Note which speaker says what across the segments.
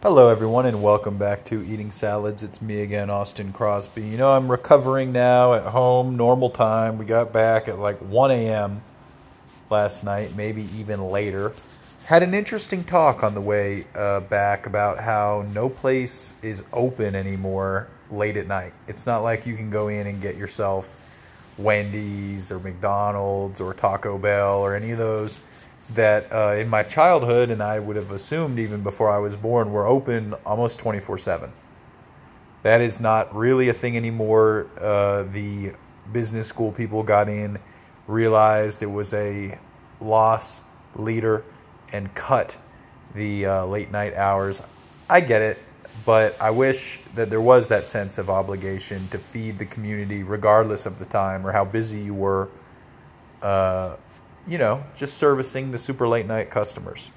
Speaker 1: Hello, everyone, and welcome back to Eating Salads. It's me again, Austin Crosby. You know, I'm recovering now at home, normal time. We got back at like 1 a.m. last night, maybe even later. Had an interesting talk on the way uh, back about how no place is open anymore late at night. It's not like you can go in and get yourself Wendy's or McDonald's or Taco Bell or any of those that uh, in my childhood, and I would have assumed even before I was born, were open almost 24 7. That is not really a thing anymore. Uh, the business school people got in, realized it was a loss leader, and cut the uh, late night hours. I get it, but I wish that there was that sense of obligation to feed the community, regardless of the time or how busy you were. You know, just servicing the super late night customers.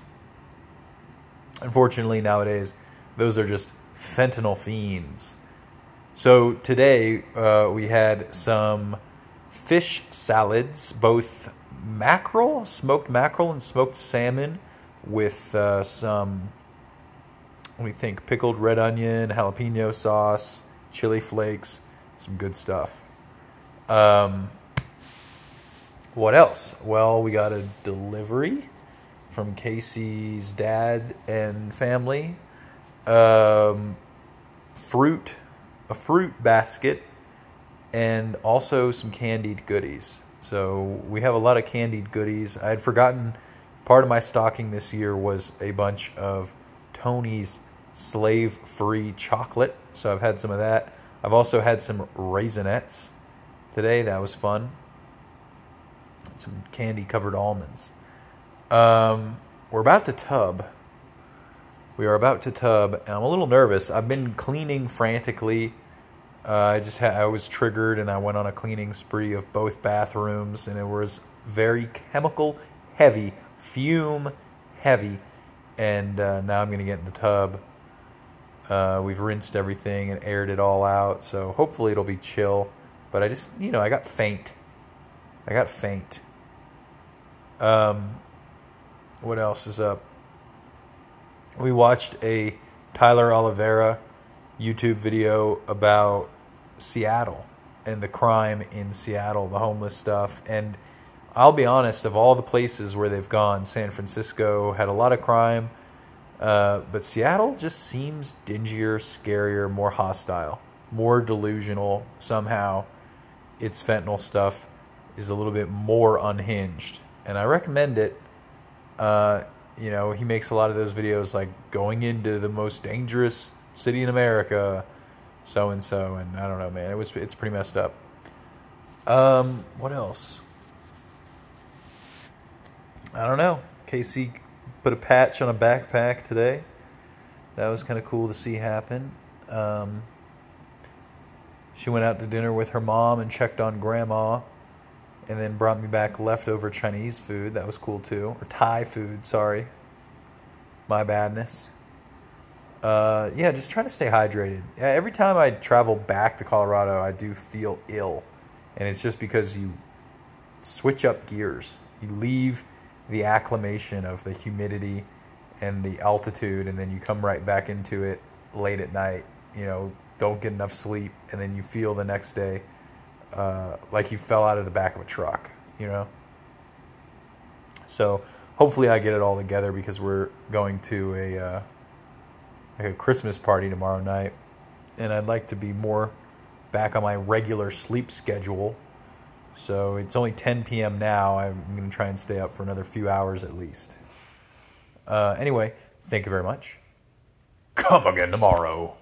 Speaker 1: Unfortunately, nowadays, those are just fentanyl fiends. So today uh, we had some fish salads, both mackerel, smoked mackerel, and smoked salmon, with uh, some, let me think, pickled red onion, jalapeno sauce, chili flakes, some good stuff. Um, what else? Well, we got a delivery from Casey's dad and family. Um, fruit, a fruit basket, and also some candied goodies. So we have a lot of candied goodies. I had forgotten part of my stocking this year was a bunch of Tony's slave free chocolate. So I've had some of that. I've also had some Raisinets today. That was fun some candy covered almonds. Um, we're about to tub. We are about to tub, and I'm a little nervous. I've been cleaning frantically. Uh, I just had, I was triggered, and I went on a cleaning spree of both bathrooms, and it was very chemical heavy, fume heavy, and uh, now I'm going to get in the tub. Uh, we've rinsed everything and aired it all out, so hopefully it'll be chill. But I just, you know, I got faint. I got faint. Um, what else is up? We watched a Tyler Oliveira YouTube video about Seattle and the crime in Seattle, the homeless stuff. And I'll be honest, of all the places where they've gone, San Francisco had a lot of crime, uh, but Seattle just seems dingier, scarier, more hostile, more delusional. Somehow, its fentanyl stuff is a little bit more unhinged and I recommend it. Uh, you know, he makes a lot of those videos like going into the most dangerous city in America, so and so, and I don't know, man. It was it's pretty messed up. Um, what else? I don't know. Casey put a patch on a backpack today. That was kind of cool to see happen. Um, she went out to dinner with her mom and checked on grandma and then brought me back leftover Chinese food. That was cool too, or Thai food. Sorry, my badness. Uh, yeah, just trying to stay hydrated. Every time I travel back to Colorado, I do feel ill, and it's just because you switch up gears. You leave the acclimation of the humidity and the altitude, and then you come right back into it late at night. You know, don't get enough sleep, and then you feel the next day uh, like he fell out of the back of a truck, you know? So hopefully I get it all together because we're going to a, uh, like a Christmas party tomorrow night. And I'd like to be more back on my regular sleep schedule. So it's only 10 p.m. now. I'm going to try and stay up for another few hours at least. Uh, anyway, thank you very much. Come again tomorrow.